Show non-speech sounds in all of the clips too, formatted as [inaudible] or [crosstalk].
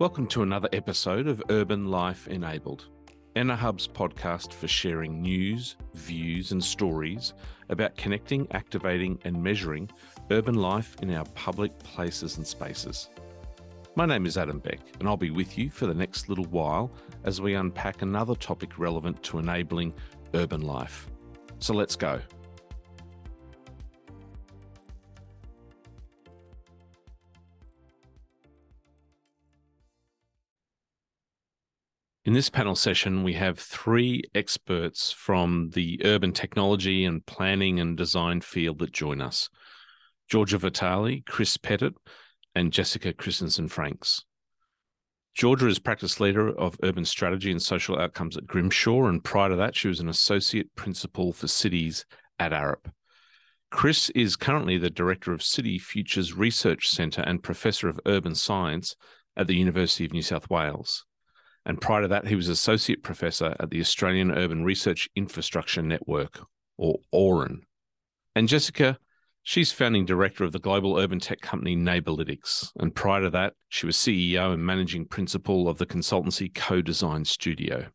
Welcome to another episode of Urban Life Enabled, EnerHub's podcast for sharing news, views, and stories about connecting, activating, and measuring urban life in our public places and spaces. My name is Adam Beck, and I'll be with you for the next little while as we unpack another topic relevant to enabling urban life. So let's go. In this panel session, we have three experts from the urban technology and planning and design field that join us Georgia Vitale, Chris Pettit, and Jessica Christiansen Franks. Georgia is practice leader of urban strategy and social outcomes at Grimshaw, and prior to that, she was an associate principal for cities at Arup. Chris is currently the director of City Futures Research Centre and professor of urban science at the University of New South Wales. And prior to that, he was associate professor at the Australian Urban Research Infrastructure Network, or AURIN. And Jessica, she's founding director of the global urban tech company Neighbourlytics. And prior to that, she was CEO and managing principal of the consultancy Co Design Studio.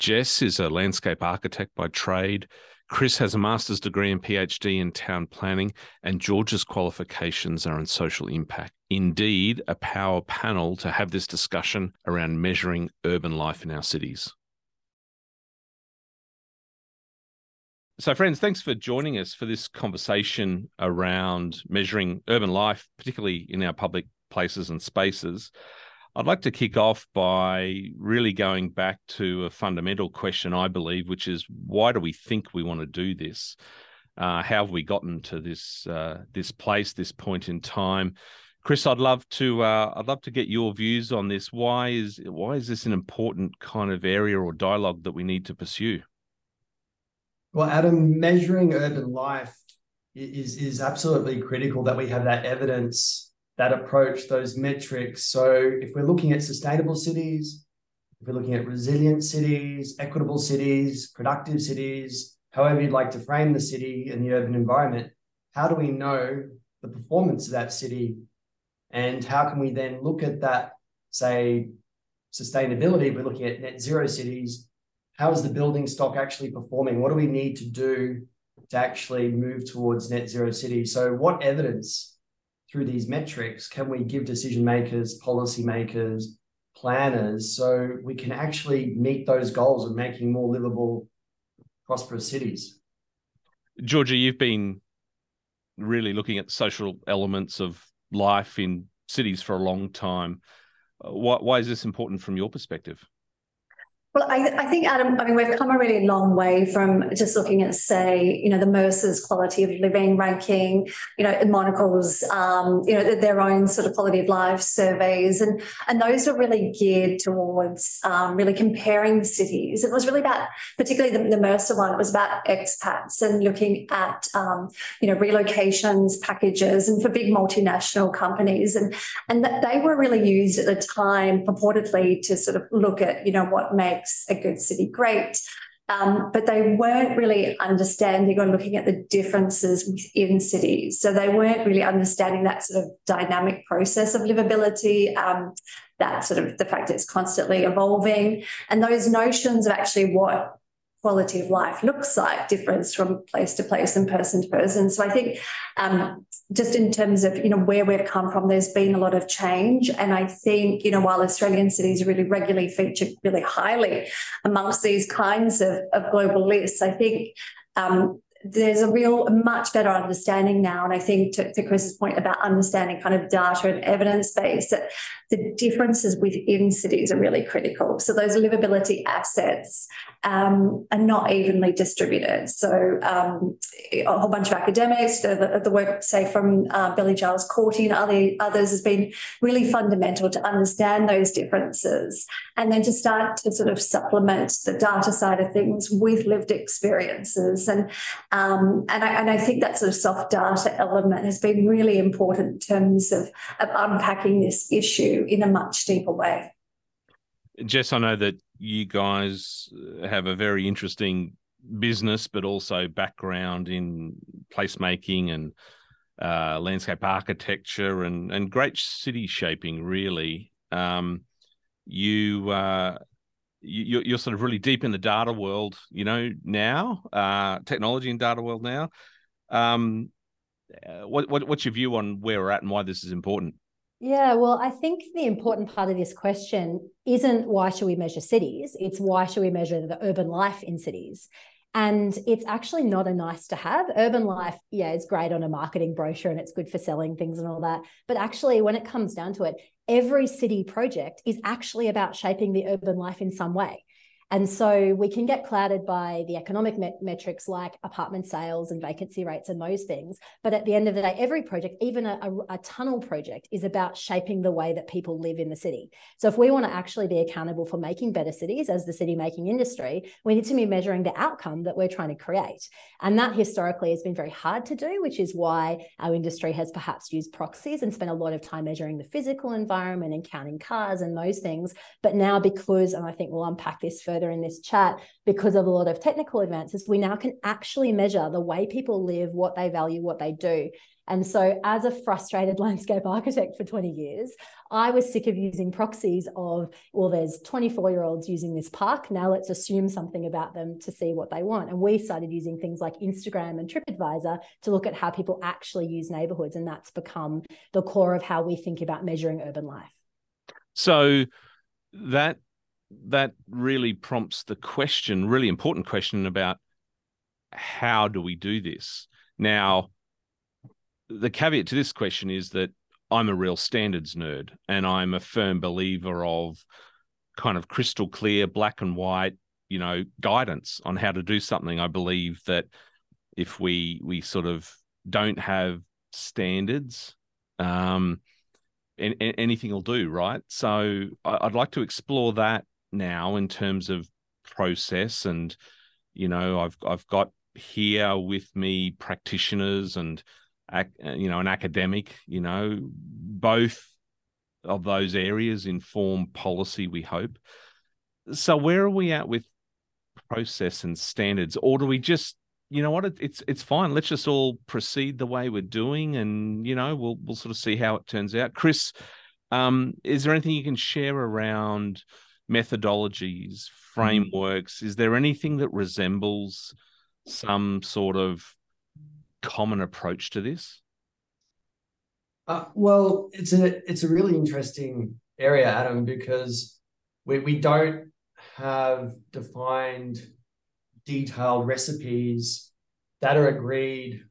Jess is a landscape architect by trade Chris has a master's degree and PhD in town planning, and George's qualifications are in social impact. Indeed, a power panel to have this discussion around measuring urban life in our cities. So, friends, thanks for joining us for this conversation around measuring urban life, particularly in our public places and spaces. I'd like to kick off by really going back to a fundamental question, I believe, which is why do we think we want to do this? Uh, how have we gotten to this uh, this place, this point in time? Chris, I'd love to uh, I'd love to get your views on this. Why is why is this an important kind of area or dialogue that we need to pursue? Well, Adam, measuring urban life is is absolutely critical that we have that evidence that approach, those metrics. So if we're looking at sustainable cities, if we're looking at resilient cities, equitable cities, productive cities, however you'd like to frame the city and the urban environment, how do we know the performance of that city? And how can we then look at that, say, sustainability? If we're looking at net zero cities, how is the building stock actually performing? What do we need to do to actually move towards net zero cities? So, what evidence through these metrics can we give decision makers, policymakers, planners, so we can actually meet those goals of making more livable, prosperous cities? Georgia, you've been really looking at social elements of life in cities for a long time. Uh, why, why is this important from your perspective? Well, I, I, think, Adam, I mean, we've come a really long way from just looking at, say, you know, the Mercer's quality of living ranking, you know, Monocle's, um, you know, their own sort of quality of life surveys. And, and those were really geared towards um, really comparing cities. It was really about, particularly the, the, Mercer one, it was about expats and looking at, um, you know, relocations, packages, and for big multinational companies. And, and they were really used at the time purportedly to sort of look at, you know, what makes makes a good city great. Um, but they weren't really understanding or looking at the differences within cities. So they weren't really understanding that sort of dynamic process of livability, um, that sort of the fact that it's constantly evolving, and those notions of actually what quality of life looks like difference from place to place and person to person. So I think um, just in terms of you know where we've come from, there's been a lot of change, and I think you know while Australian cities really regularly feature really highly amongst these kinds of, of global lists, I think um, there's a real much better understanding now. And I think to, to, Chris's point about understanding kind of data and evidence base, that the differences within cities are really critical. So those livability assets um, are not evenly distributed. So um, a whole bunch of academics, the, the work, say, from uh, Billie Giles-Corti and other, others has been really fundamental to understand those differences and then to start to sort of supplement the data side of things with lived experiences. And um, and, I, and I think that sort of soft data element has been really important in terms of, of unpacking this issue in a much deeper way. Jess, I know that you guys have a very interesting business, but also background in placemaking and uh, landscape architecture and, and great city shaping, really. Um, you uh, you, you're sort of really deep in the data world, you know, now, uh, technology and data world now. Um, uh, what, what what's your view on where we're at and why this is important? Yeah, well, I think the important part of this question isn't why should we measure cities? It's why should we measure the urban life in cities? And it's actually not a nice to have. Urban life, yeah, it's great on a marketing brochure and it's good for selling things and all that. But actually, when it comes down to it, every city project is actually about shaping the urban life in some way. And so we can get clouded by the economic met- metrics like apartment sales and vacancy rates and those things. But at the end of the day, every project, even a, a, a, tunnel project, is about shaping the way that people live in the city. So if we want to actually be accountable for making better cities as the city making industry, we need to be measuring the outcome that we're trying to create. And that historically has been very hard to do, which is why our industry has perhaps used proxies and spent a lot of time measuring the physical environment and counting cars and those things. But now, because, and I think we'll unpack this further further in this chat, because of a lot of technical advances, we now can actually measure the way people live, what they value, what they do. And so, as a frustrated [laughs] landscape architect for 20 years, I was sick of using proxies of, well, there's 24 year olds using this park. Now let's assume something about them to see what they want. And we started using things like Instagram and TripAdvisor to look at how people actually use neighborhoods. And that's become the core of how we think about measuring urban life. So, that that really prompts the question, really important question about how do we do this? Now, the caveat to this question is that I'm a real standards nerd and I'm a firm believer of kind of crystal clear, black and white, you know, guidance on how to do something. I believe that if we we sort of don't have standards, um, anything will do, right? So I'd like to explore that now in terms of process and you know i've i've got here with me practitioners and you know an academic you know both of those areas inform policy we hope. So where are we at with process and standards? Or do we just you know what it's it's fine. Let's just all proceed the way we're doing and you know we'll we'll sort of see how it turns out. Chris um is there anything you can share around methodologies, mm-hmm. frameworks? Is there anything that resembles some sort of common approach to this? Uh, well, it's a it's a really interesting area, Adam, because we we don't have defined detailed recipes that are agreed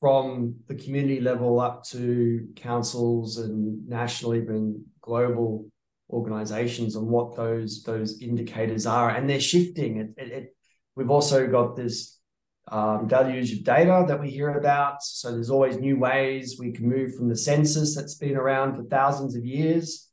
from the community level up to councils and national, even global organizations on what those those indicators are and they're shifting. It, it, it we've also got this um, deluge of data that we hear about. So there's always new ways we can move from the census that's been around for thousands of years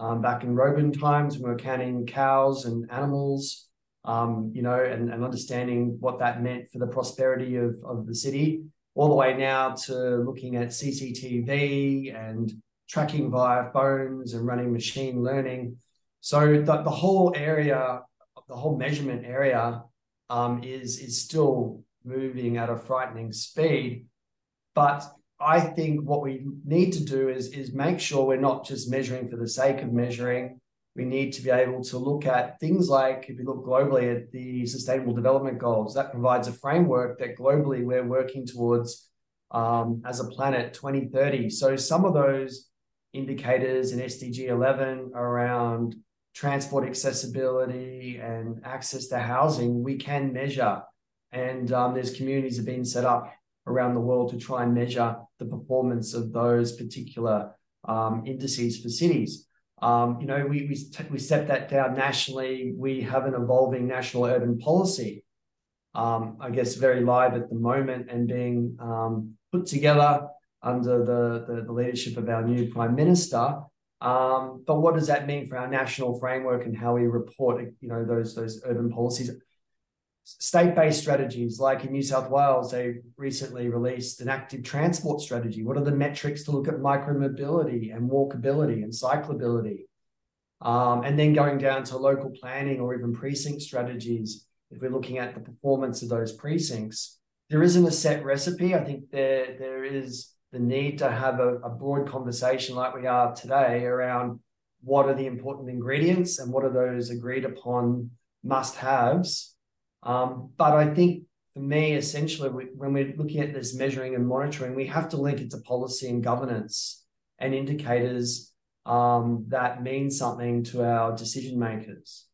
um, back in roman times when we were counting cows and animals um, you know and, and understanding what that meant for the prosperity of, of the city all the way now to looking at cctv and tracking via phones and running machine learning. So the, the whole area, the whole measurement area um, is, is still moving at a frightening speed. But I think what we need to do is, is make sure we're not just measuring for the sake of measuring. We need to be able to look at things like, if you look globally at the Sustainable Development Goals, that provides a framework that globally we're working towards um, as a planet 2030. So some of those indicators in SDG 11 around transport accessibility and access to housing, we can measure. And um, there's communities that have been set up around the world to try and measure the performance of those particular um, indices for cities. Um, you know, we, we, we step that down nationally. We have an evolving national urban policy, um, I guess, very live at the moment and being um, put together under the, the, the leadership of our new Prime Minister. Um, but what does that mean for our national framework and how we report, you know, those those urban policies? State-based strategies, like in New South Wales, they recently released an active transport strategy. What are the metrics to look at micromobility and walkability and cyclability? Um, and then going down to local planning or even precinct strategies, if we're looking at the performance of those precincts, there isn't a set recipe. I think there there is the need to have a, a broad conversation like we are today around what are the important ingredients and what are those agreed upon must haves. Um, but I think for me, essentially, we, when we're looking at this measuring and monitoring, we have to link it to policy and governance and indicators um, that mean something to our decision makers.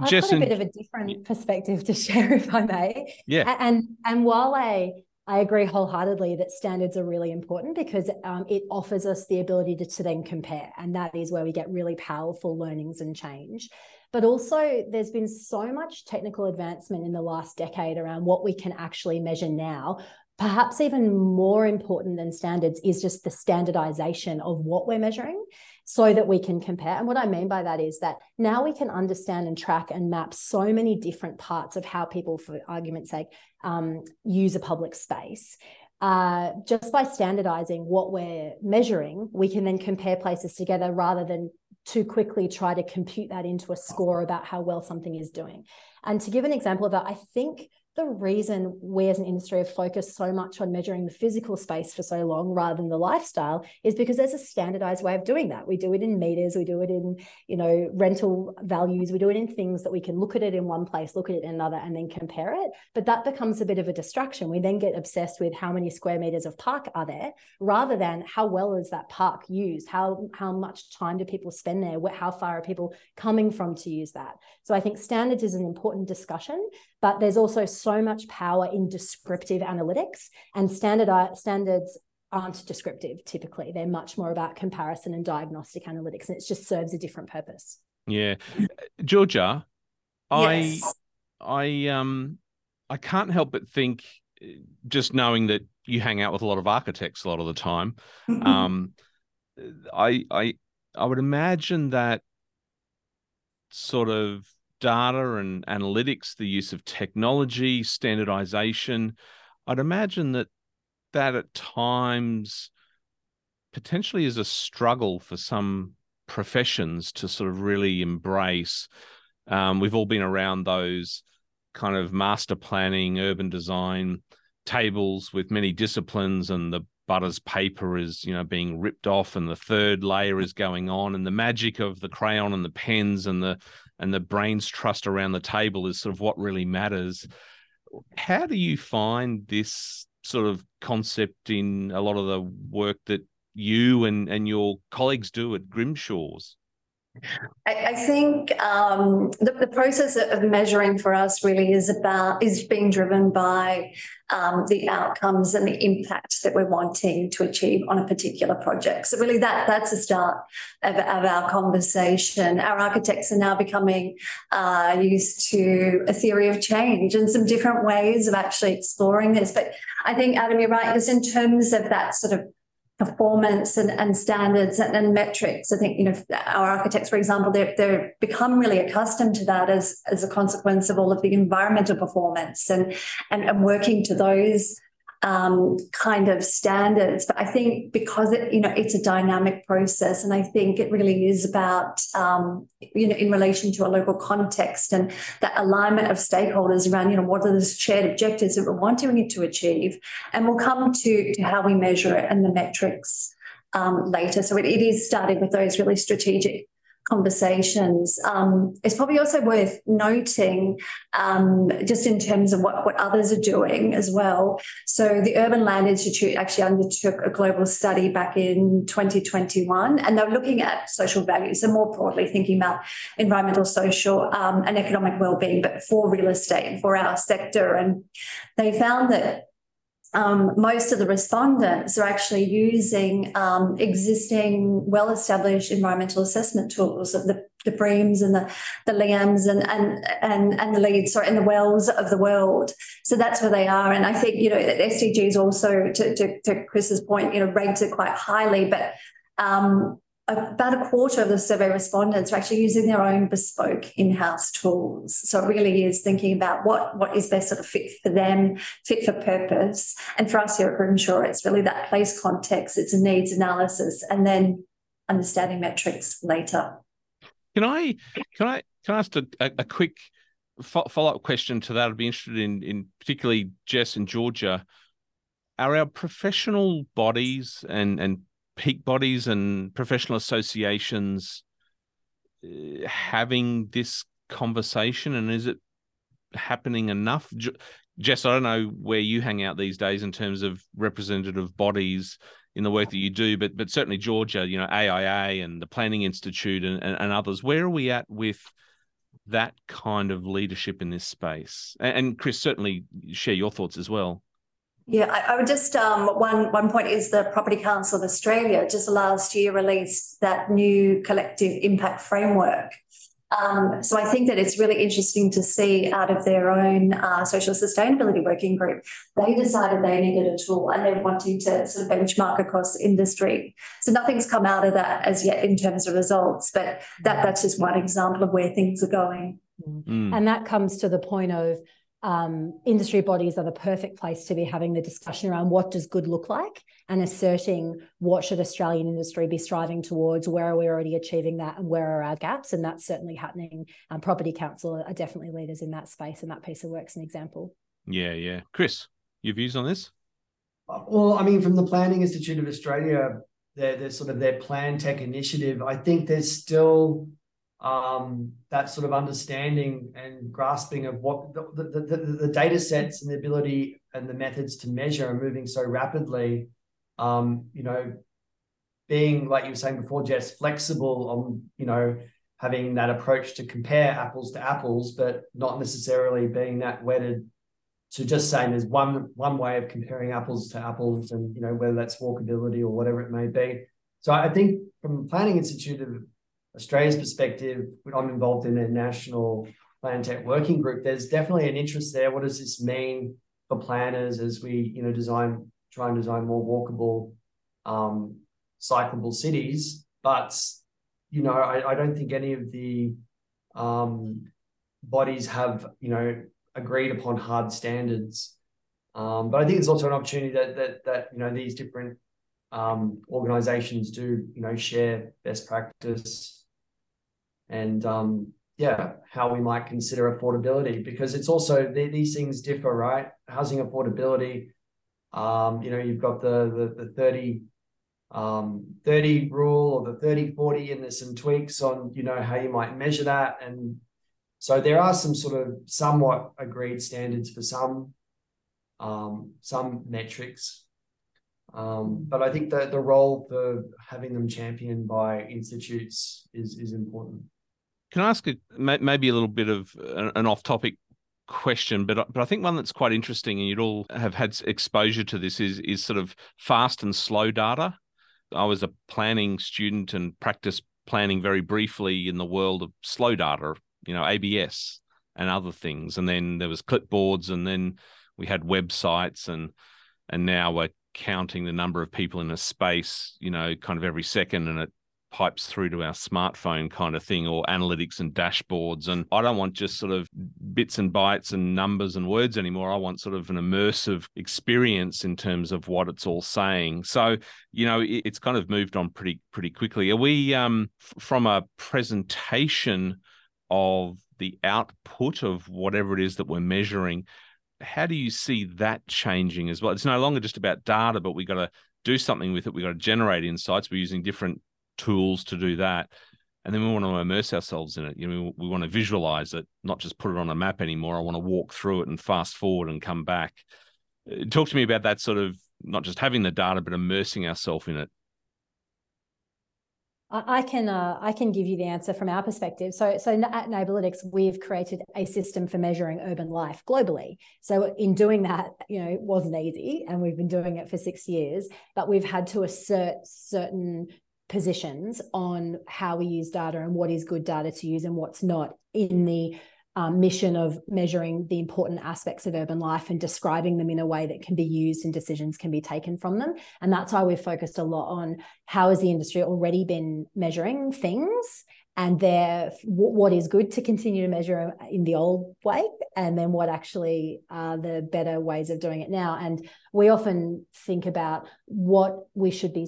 I've got a bit of a different perspective to share, if I may. Yeah. And and while I I agree wholeheartedly that standards are really important because um, it offers us the ability to, to then compare, and that is where we get really powerful learnings and change. But also, there's been so much technical advancement in the last decade around what we can actually measure now. Perhaps even more important than standards is just the standardization of what we're measuring so that we can compare. And what I mean by that is that now we can understand and track and map so many different parts of how people, for argument's sake, um, use a public space. Uh, just by standardizing what we're measuring, we can then compare places together rather than too quickly try to compute that into a score about how well something is doing. And to give an example of that, I think the reason we as an industry have focused so much on measuring the physical space for so long rather than the lifestyle is because there's a standardized way of doing that. We do it in meters, we do it in, you know, rental values, we do it in things that we can look at it in one place, look at it in another, and then compare it. But that becomes a bit of a distraction. We then get obsessed with how many square meters of park are there rather than how well is that park used? How how much time do people spend there? How far are people coming from to use that? So I think standards is an important discussion, but there's also so much power in descriptive analytics and standard standards aren't descriptive typically. They're much more about comparison and diagnostic analytics and it just serves a different purpose. Yeah. Georgia yes. i i um i can't help but think just knowing that you hang out with a lot of architects a lot of the time um i i i would imagine that sort of data and analytics, the use of technology, standardization. I'd imagine that that at times potentially is a struggle for some professions to sort of really embrace. Um, we've all been around those kind of master planning, urban design tables with many disciplines, and the Butters paper is, you know, being ripped off, and the third layer is going on, and the magic of the crayon and the pens and the and the brain's trust around the table is sort of what really matters. How do you find this sort of concept in a lot of the work that you and, and your colleagues do at Grimshaw's? I, I think um, the, the, process of measuring for us really is about is being driven by um, the outcomes and the impact that we're wanting to achieve on a particular project. So really, that that's the start of, of our conversation. Our architects are now becoming uh, used to a theory of change and some different ways of actually exploring this. But I think Adam, you're right. Just in terms of that sort of performance and, and standards and, and, metrics. I think, you know, our architects, for example, they're, they're become really accustomed to that as, as a consequence of all of the environmental performance and, and, and working to those um, kind of standards. But I think because it, you know, it's a dynamic process, and I think it really is about, um, you know, in relation to a local context and that alignment of stakeholders around, you know, what are the shared objectives that we're wanting it to achieve, and we'll come to to how we measure it and the metrics um, later. So it, it is starting with those really strategic conversations. Um, it's probably also worth noting, um, just in terms of what, what others are doing as well. So, the Urban Land Institute actually undertook a global study back in 2021, and they're looking at social values and more broadly thinking about environmental, social, um, and economic well-being, but for real estate and for our sector. And they found that um, most of the respondents are actually using um, existing well-established environmental assessment tools of the, the BREEAMs and the, the LEAMs and, and, and, and the LEEDs, sorry, and the WELLs of the world. So that's where they are. And I think, you know, SDGs also, to, to, to Chris's point, you know, rated quite highly, but um, about a quarter of the survey respondents are actually using their own bespoke in-house tools. So it really is thinking about what, what is best sort of fit for them, fit for purpose. And for us here at Grimshaw, it's really that place context, it's a needs analysis, and then understanding metrics later. Can I can I can I ask a, a quick follow up question to that? I'd be interested in in particularly Jess and Georgia. Are our professional bodies and and peak bodies and professional associations uh, having this conversation, and is it happening enough? Jess, I don't know where you hang out these days in terms of representative bodies in the work that you do, but but certainly Georgia, you know, AIA and the Planning Institute and, and, and others. Where are we at with that kind of leadership in this space? And, and Chris, certainly share your thoughts as well. Yeah, I, I would just um, one one point is the Property Council of Australia just last year released that new collective impact framework. Um, so I think that it's really interesting to see out of their own uh, social sustainability working group, they decided they needed a tool and they're wanting to sort of benchmark across industry. So nothing's come out of that as yet in terms of results, but that that's just one example of where things are going. Mm. And that comes to the point of um, industry bodies are the perfect place to be having the discussion around what does good look like and asserting what should Australian industry be striving towards, where are we already achieving that and where are our gaps? And that's certainly happening. Um, Property Council are definitely leaders in that space and that piece of work's an example. Yeah, yeah. Chris, your views on this? Well, I mean, from the Planning Institute of Australia, their, their sort of their Plan Tech initiative, I think there's still um, that sort of understanding and grasping of what the, the, the, the, data sets and the ability and the methods to measure are moving so rapidly. Um, you know, being like you were saying before, Jess, flexible on you know having that approach to compare apples to apples, but not necessarily being that wedded to just saying there's one one way of comparing apples to apples, and you know whether that's walkability or whatever it may be. So I think from Planning Institute of Australia's perspective, I'm involved in a national plan tech working group. There's definitely an interest there. What does this mean for planners as we, you know, design, try and design more walkable, um, cyclable cities? But, you know, I, I don't think any of the um, bodies have, you know, agreed upon hard standards. Um, but I think it's also an opportunity that that that you know these different um, organizations do you know share best practice and um, yeah, how we might consider affordability because it's also these things differ, right? Housing affordability. Um, you know, you've got the the, the 30 um 30 rule or the 30 40 and there's some tweaks on you know how you might measure that and so there are some sort of somewhat agreed standards for some um some metrics um but i think that the role for having them championed by institutes is is important can I ask a, maybe a little bit of an off-topic question, but but I think one that's quite interesting, and you'd all have had exposure to this is is sort of fast and slow data. I was a planning student and practiced planning very briefly in the world of slow data, you know, ABS and other things, and then there was clipboards, and then we had websites, and and now we're counting the number of people in a space, you know, kind of every second, and it pipes through to our smartphone kind of thing or analytics and dashboards. And I don't want just sort of bits and bytes and numbers and words anymore. I want sort of an immersive experience in terms of what it's all saying. So, you know, it, it's kind of moved on pretty, pretty quickly. Are we um, f- from a presentation of the output of whatever it is that we're measuring? How do you see that changing as well? It's no longer just about data, but we got to do something with it. We've got to generate insights. We're using different tools to do that and then we want to immerse ourselves in it you know we, want to visualize it not just put it on a map anymore i want to walk through it and fast forward and come back uh, talk to me about that sort of not just having the data but immersing ourselves in it I can uh, I can give you the answer from our perspective. So so at Neighbourlytics, we've created a system for measuring urban life globally. So in doing that, you know, it wasn't easy, and we've been doing it for six years. But we've had to assert certain positions on how we use data and what is good data to use and what's not in the um, mission of measuring the important aspects of urban life and describing them in a way that can be used and decisions can be taken from them. And that's why we've focused a lot on how has the industry already been measuring things and there what is good to continue to measure in the old way and then what actually are the better ways of doing it now and we often think about what we should be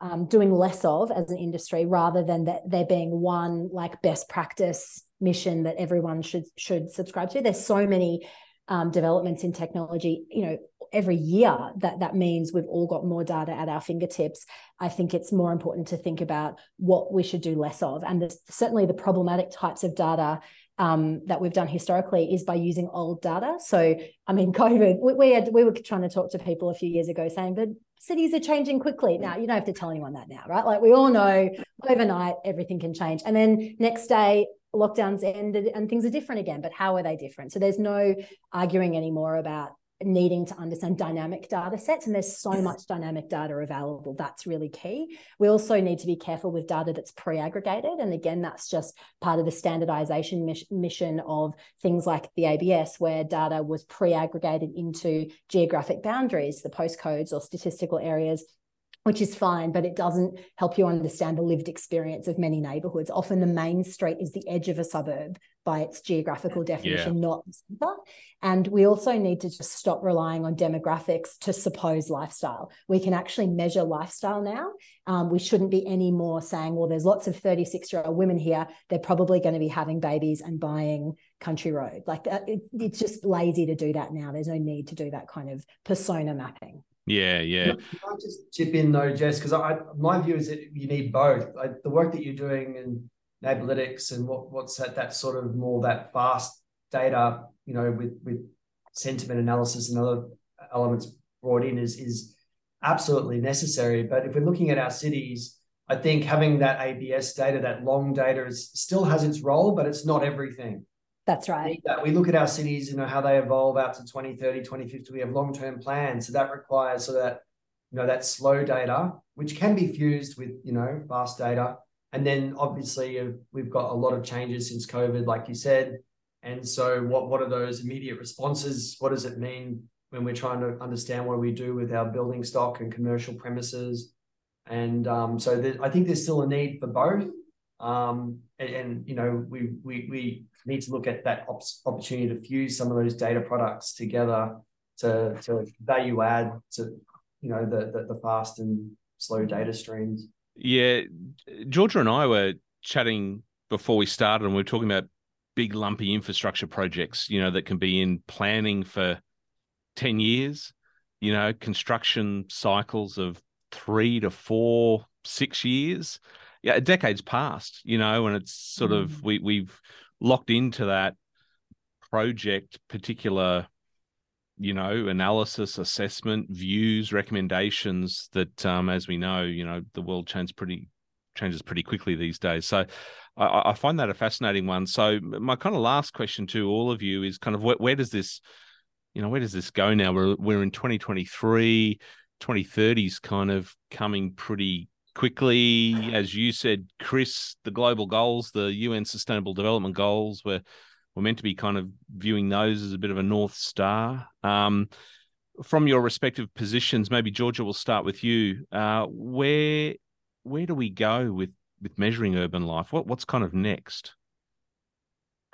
um, doing less of as an industry rather than that there being one like best practice mission that everyone should should subscribe to. There's so many um, developments in technology you know every year that that means we've all got more data at our fingertips. I think it's more important to think about what we should do less of. And certainly the problematic types of data um, that we've done historically is by using old data. So, I mean, [laughs] COVID, we, we, had, we were trying to talk to people a few years ago saying that cities are changing quickly. Now, you don't have to tell anyone that now, right? Like we all know overnight, everything can change. And then next day, lockdowns ended and things are different again. But how are they different? So there's no arguing anymore about needing to understand dynamic data sets and there's so much dynamic data available that's really key. We also need to be careful with data that's pre-aggregated and again that's just part of the standardization mission of things like the ABS where data was pre-aggregated into geographic boundaries the postcodes or statistical areas which is fine, but it doesn't help you understand the lived experience of many neighborhoods. Often the main street is the edge of a suburb by its geographical definition, yeah. not the center. And we also need to just stop relying on demographics to suppose lifestyle. We can actually measure lifestyle now. Um, we shouldn't be any more saying, well, there's lots of 36 year old women here. They're probably going to be having babies and buying country road. Like it, it's just lazy to do that now. There's no need to do that kind of persona mapping. Yeah, yeah. Can I just chip in though, Jess? Because I my view is that you need both. the work that you're doing in Neighbourlytics and what what's that that sort of more that fast data, you know, with with sentiment analysis and other elements brought in is is absolutely necessary. But if we're looking at our cities, I think having that ABS data, that long data, is still has its role, but it's not everything. That's right. That. We look at our cities, you know, how they evolve out to 2030, 2050. We have long-term plans. So that requires so that, you know, that slow data, which can be fused with, you know, fast data. And then obviously uh, we've got a lot of changes since COVID, like you said. And so what, what are those immediate responses? What does it mean when we're trying to understand what we do with our building stock and commercial premises? And um, so there, I think there's still a need for both. Um, and, and, you know, we, we, we need to look at that op- opportunity to fuse some of those data products together to, to value add to, you know, the, the, the fast and slow data streams. Yeah. Georgia and I were chatting before we started and we were talking about big lumpy infrastructure projects, you know, that can be in planning for 10 years, you know, construction cycles of three to four, six years yeah, a decade's passed, you know, and it's sort mm. of we we've locked into that project particular you know analysis assessment views recommendations that um, as we know you know the world changes pretty changes pretty quickly these days. So I, I, find that a fascinating one. So my kind of last question to all of you is kind of where, where does this you know where does this go now? We're, we're in 2023 2030 is kind of coming pretty quickly, as you said, Chris, the global goals, the UN Sustainable Development Goals, we're we're meant to be kind of viewing those as a bit of a north star. Um, from your respective positions, maybe Georgia, will start with you. Uh, where where do we go with with measuring urban life? What what's kind of next?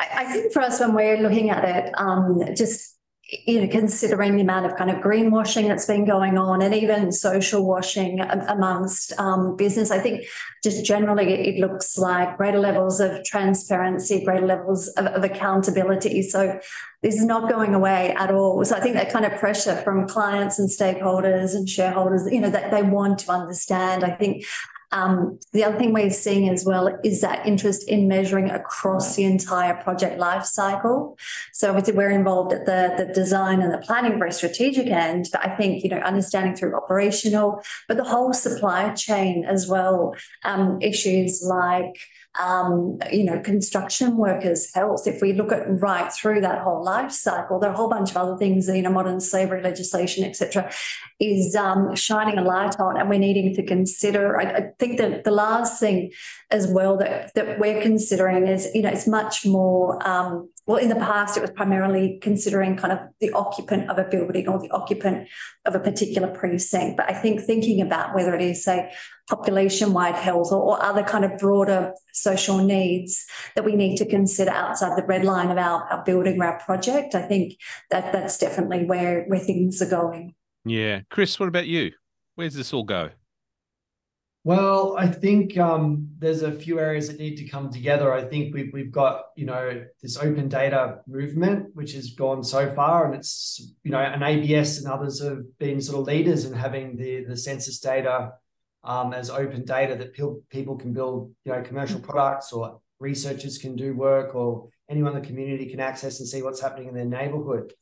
I, I think for us, when we're looking at it, um, just you know, considering the amount of kind of greenwashing that's been going on and even social washing amongst um, business, I think just generally it looks like greater levels of transparency, greater levels of, of accountability. So this is not going away at all. So I think that kind of pressure from clients and stakeholders and shareholders, you know, that they want to understand. I think um, the other thing we're seeing as well is that interest in measuring across the entire project life cycle. So obviously we're involved at the, the design and the planning very strategic end, but I think, you know, understanding through operational, but the whole supply chain as well, um, issues like um, you know, construction workers' health. If we look at right through that whole life cycle, there are a whole bunch of other things, you know, modern slavery legislation, etc., is um, shining a light on, and we're needing to consider. I, I, think that the last thing, as well, that that we're considering is, you know, it's much more. Um, well, in the past, it was primarily considering kind of the occupant of a building or the occupant of a particular precinct. But I think thinking about whether it is, say, population wide health or, or, other kind of broader social needs that we need to consider outside the red line of our, our building or our project, I think that that's definitely where, where things are going. Yeah. Chris, what about you? Where's this all go? Well, I think um, there's a few areas that need to come together. I think we've we've got you know this open data movement, which has gone so far, and it's you know an ABS and others have been sort of leaders in having the the census data um, as open data that people can build you know commercial products or researchers can do work or anyone in the community can access and see what's happening in their neighborhood.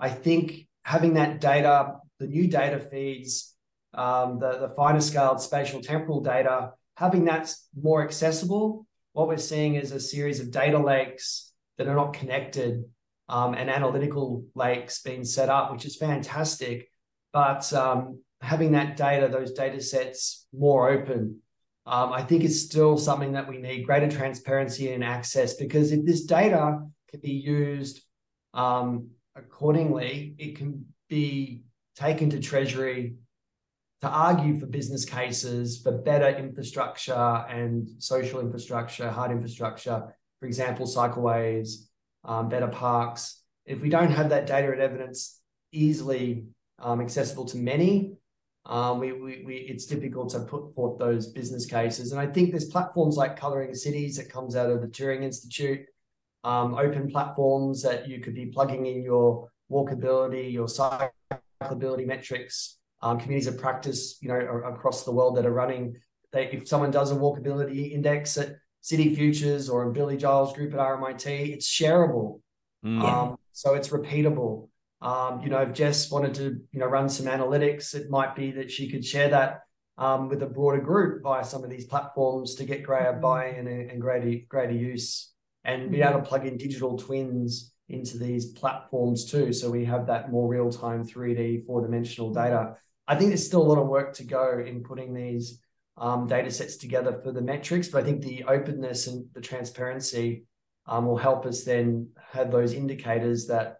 I think having that data, the new data feeds um, the, the finer scaled spatial temporal data, having that more accessible, what we're seeing is a series of data lakes that are not connected um, and analytical lakes being set up, which is fantastic. But um, having that data, those data sets more open, um, I think is still something that we need greater transparency and access because if this data can be used um, accordingly, it can be taken to Treasury to argue for business cases for better infrastructure and social infrastructure, hard infrastructure, for example, cycleways, um, better parks. If we don't have that data and evidence easily um, accessible to many, um, we, we, we, it's difficult to put forth those business cases. And I think there's platforms like Colouring Cities that comes out of the Turing Institute, um, open platforms that you could be plugging in your walkability, your cyclability metrics um, communities of practice, you know, across the world that are running. They, if someone does a walkability index at City Futures or in Billie Giles Group at RMIT, it's shareable. Mm. Um, so it's repeatable. Um, you know, if Jess wanted to, you know, run some analytics, it might be that she could share that um, with a broader group via some of these platforms to get greater mm-hmm. buy-in and, and, greater greater use, and be able to plug in digital twins into these platforms too. So we have that more real-time 3D, four-dimensional data I think there's still a lot of work to go in putting these um, data sets together for the metrics, but I think the openness and the transparency um, will help us then have those indicators that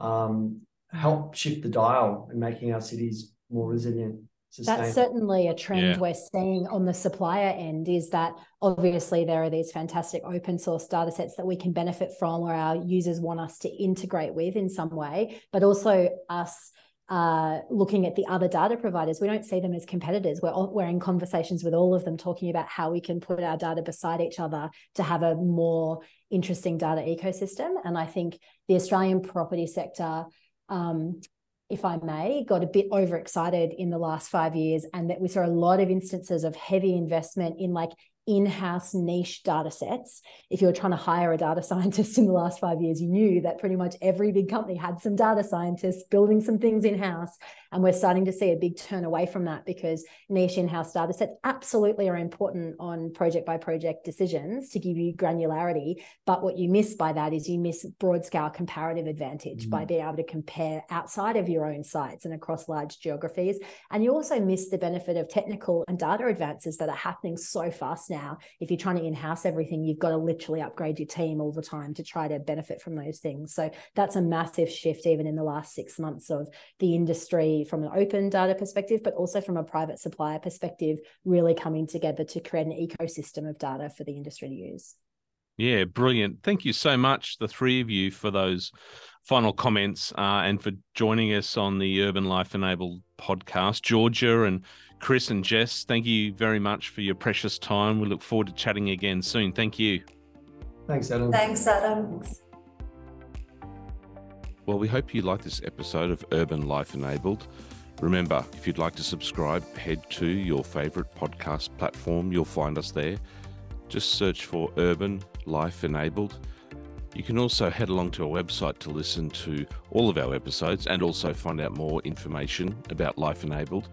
um, help shift the dial in making our cities more resilient. That's certainly a trend yeah. we're seeing on the supplier end is that obviously there are these fantastic open source data sets that we can benefit from or our users want us to integrate with in some way, but also us uh, looking at the other data providers, we don't see them as competitors. We're, we're in conversations with all of them talking about how we can put our data beside each other to have a more interesting data ecosystem. And I think the Australian property sector, um, if I may, got a bit overexcited in the last five years, and that we saw a lot of instances of heavy investment in like in-house niche data sets if you were trying to hire a data [laughs] scientist in the last five years you knew that pretty much every big company had some data scientists building some things in-house and we're starting to see a big turn away from that because niche in-house data sets absolutely are important on project by project decisions to give you granularity but what you miss by that is you miss broad scale comparative advantage mm. by being able to compare outside of your own sites and across large geographies and you also miss the benefit of technical and data advances that are happening so fast now. If you're trying to in-house everything, you've got to literally upgrade your team all the time to try to benefit from those things. So that's a massive shift even in the last six months of the industry from an open data perspective, but also from a private supplier perspective, really coming together to create an ecosystem of data for the industry to use. Yeah, brilliant. Thank you so much, the three of you, for those final comments uh, and for joining us on the Urban Life Enabled podcast. Georgia and Chris and Jess, thank you very much for your precious time. We look forward to chatting again soon. Thank you. Thanks, Adam. Thanks, Adam. Well, we hope you like this episode of Urban Life Enabled. Remember, if you'd like to subscribe, head to your favorite podcast platform. You'll find us there. Just search for Urban Life Enabled. You can also head along to our website to listen to all of our episodes and also find out more information about Life Enabled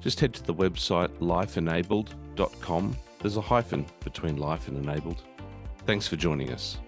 just head to the website lifeenabled.com. There's a hyphen between life and enabled. Thanks for joining us.